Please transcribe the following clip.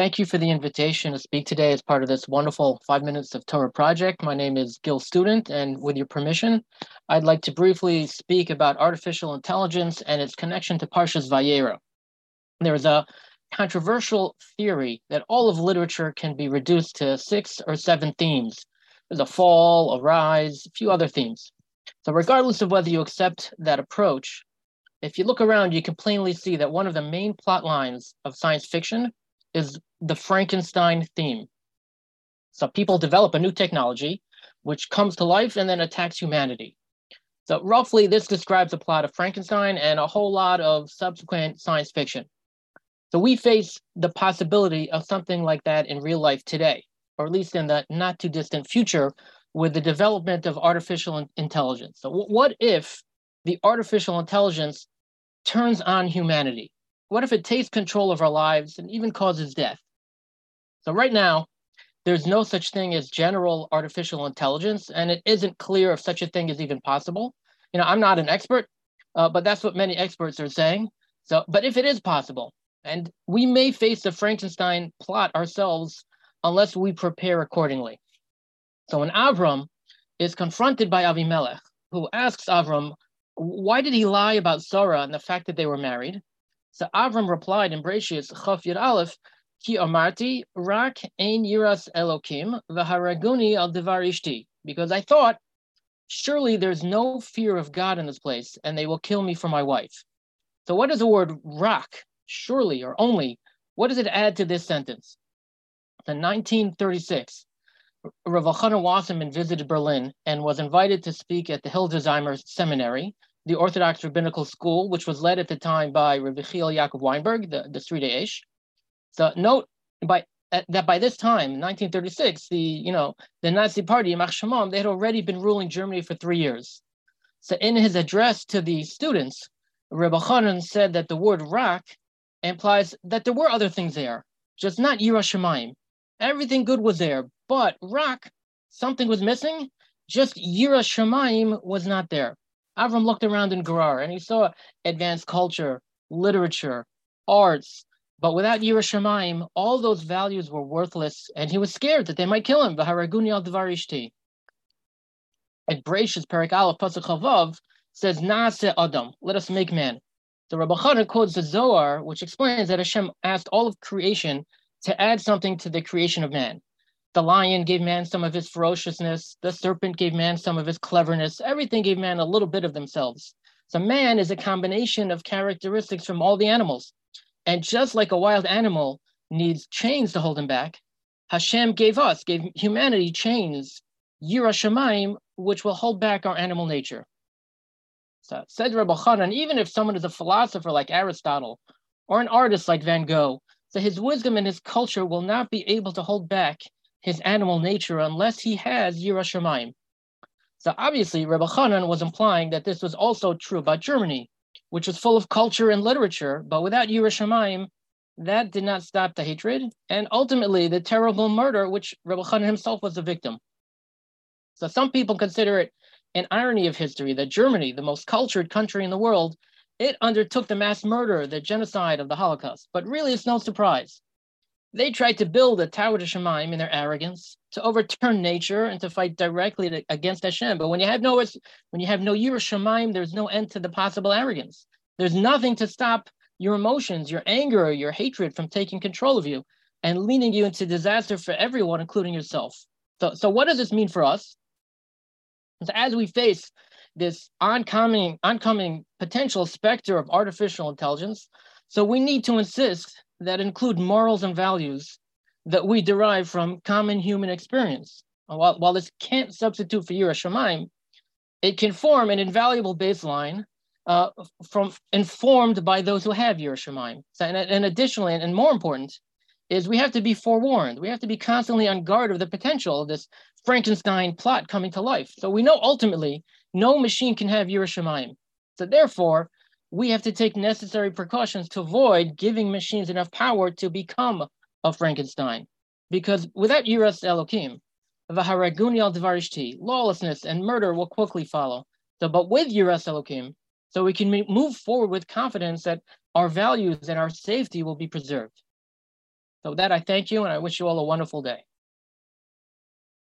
Thank you for the invitation to speak today as part of this wonderful five minutes of Torah project. My name is Gil Student, and with your permission, I'd like to briefly speak about artificial intelligence and its connection to Parshas Vayera. There is a controversial theory that all of literature can be reduced to six or seven themes. There's a fall, a rise, a few other themes. So, regardless of whether you accept that approach, if you look around, you can plainly see that one of the main plot lines of science fiction is the Frankenstein theme. So people develop a new technology which comes to life and then attacks humanity. So roughly this describes the plot of Frankenstein and a whole lot of subsequent science fiction. So we face the possibility of something like that in real life today, or at least in the not too distant future with the development of artificial intelligence. So what if the artificial intelligence turns on humanity? What if it takes control of our lives and even causes death? So, right now, there's no such thing as general artificial intelligence, and it isn't clear if such a thing is even possible. You know, I'm not an expert, uh, but that's what many experts are saying. So, but if it is possible, and we may face the Frankenstein plot ourselves unless we prepare accordingly. So, when Avram is confronted by Avimelech, who asks Avram, why did he lie about Sarah and the fact that they were married? So Avram replied in Bereshit Chaf Yud Aleph, Ki amarti rak ein yiras Elokim v'haraguni al devar. Because I thought, surely there's no fear of God in this place, and they will kill me for my wife. So what does the word rak, surely or only, what does it add to this sentence? In 1936, Rav Wasserman visited Berlin and was invited to speak at the Hildesheimer Seminary, the Orthodox Rabbinical School, which was led at the time by Rabbi Chiel Yaakov Weinberg, the, the Sridei Eish. So note by uh, that by this time, 1936, the you know the Nazi Party, Shemam, they had already been ruling Germany for three years. So in his address to the students, Rabbi Elchanan said that the word "rak" implies that there were other things there, just not Yiras Shamayim. Everything good was there, but "rak" something was missing. Just Yiras Shamayim was not there. Avram looked around in Gerar and he saw advanced culture, literature, arts, but without Yiras Shamayim, all those values were worthless, and he was scared that they might kill him. V'haraguni al devar ishti. And Bereshit Perek Aleph Pasuk Chaf Vav says Naase Adam, let us make man. The Rabbi Elchanan quotes the Zohar, which explains that Hashem asked all of creation to add something to the creation of man. The lion gave man some of his ferociousness. The serpent gave man some of his cleverness. Everything gave man a little bit of themselves. So man is a combination of characteristics from all the animals. And just like a wild animal needs chains to hold him back, Hashem gave us, gave humanity chains, Yiras Shamayim, which will hold back our animal nature. So said Rabbi Elchanan, even if someone is a philosopher like Aristotle or an artist like Van Gogh, so his wisdom and his culture will not be able to hold back his animal nature unless he has Yiras Shamayim. So obviously, Reb Elchanan was implying that this was also true about Germany, which was full of culture and literature, but without Yiras Shamayim, that did not stop the hatred and ultimately the terrible murder, which Reb Elchanan himself was a victim. So some people consider it an irony of history that Germany, the most cultured country in the world, it undertook the mass murder, the genocide of the Holocaust. But really, it's no surprise. They tried to build a tower to Shamayim in their arrogance, to overturn nature and to fight directly to, against Hashem. But when you have no when you have no Yiras Shamayim, there's no end to the possible arrogance. There's nothing to stop your emotions, your anger, or your hatred from taking control of you and leading you into disaster for everyone, including yourself. So, so what does this mean for us? So as we face this oncoming, oncoming potential specter of artificial intelligence, so we need to insist that include morals and values that we derive from common human experience. While, while this can't substitute for Yiras Shamayim, it can form an invaluable baseline uh, from informed by those who have Yiras Shamayim. So, and, and additionally, and more important, is we have to be forewarned. We have to be constantly on guard of the potential of this Frankenstein plot coming to life. So we know ultimately no machine can have Yerushalayim. So therefore, we have to take necessary precautions to avoid giving machines enough power to become a Frankenstein. Because without Yiras Elokim, Vaharaguni al Devar Ishti, lawlessness and murder will quickly follow. So, but with Yiras Elokim, so we can move forward with confidence that our values and our safety will be preserved. So with that, I thank you and I wish you all a wonderful day.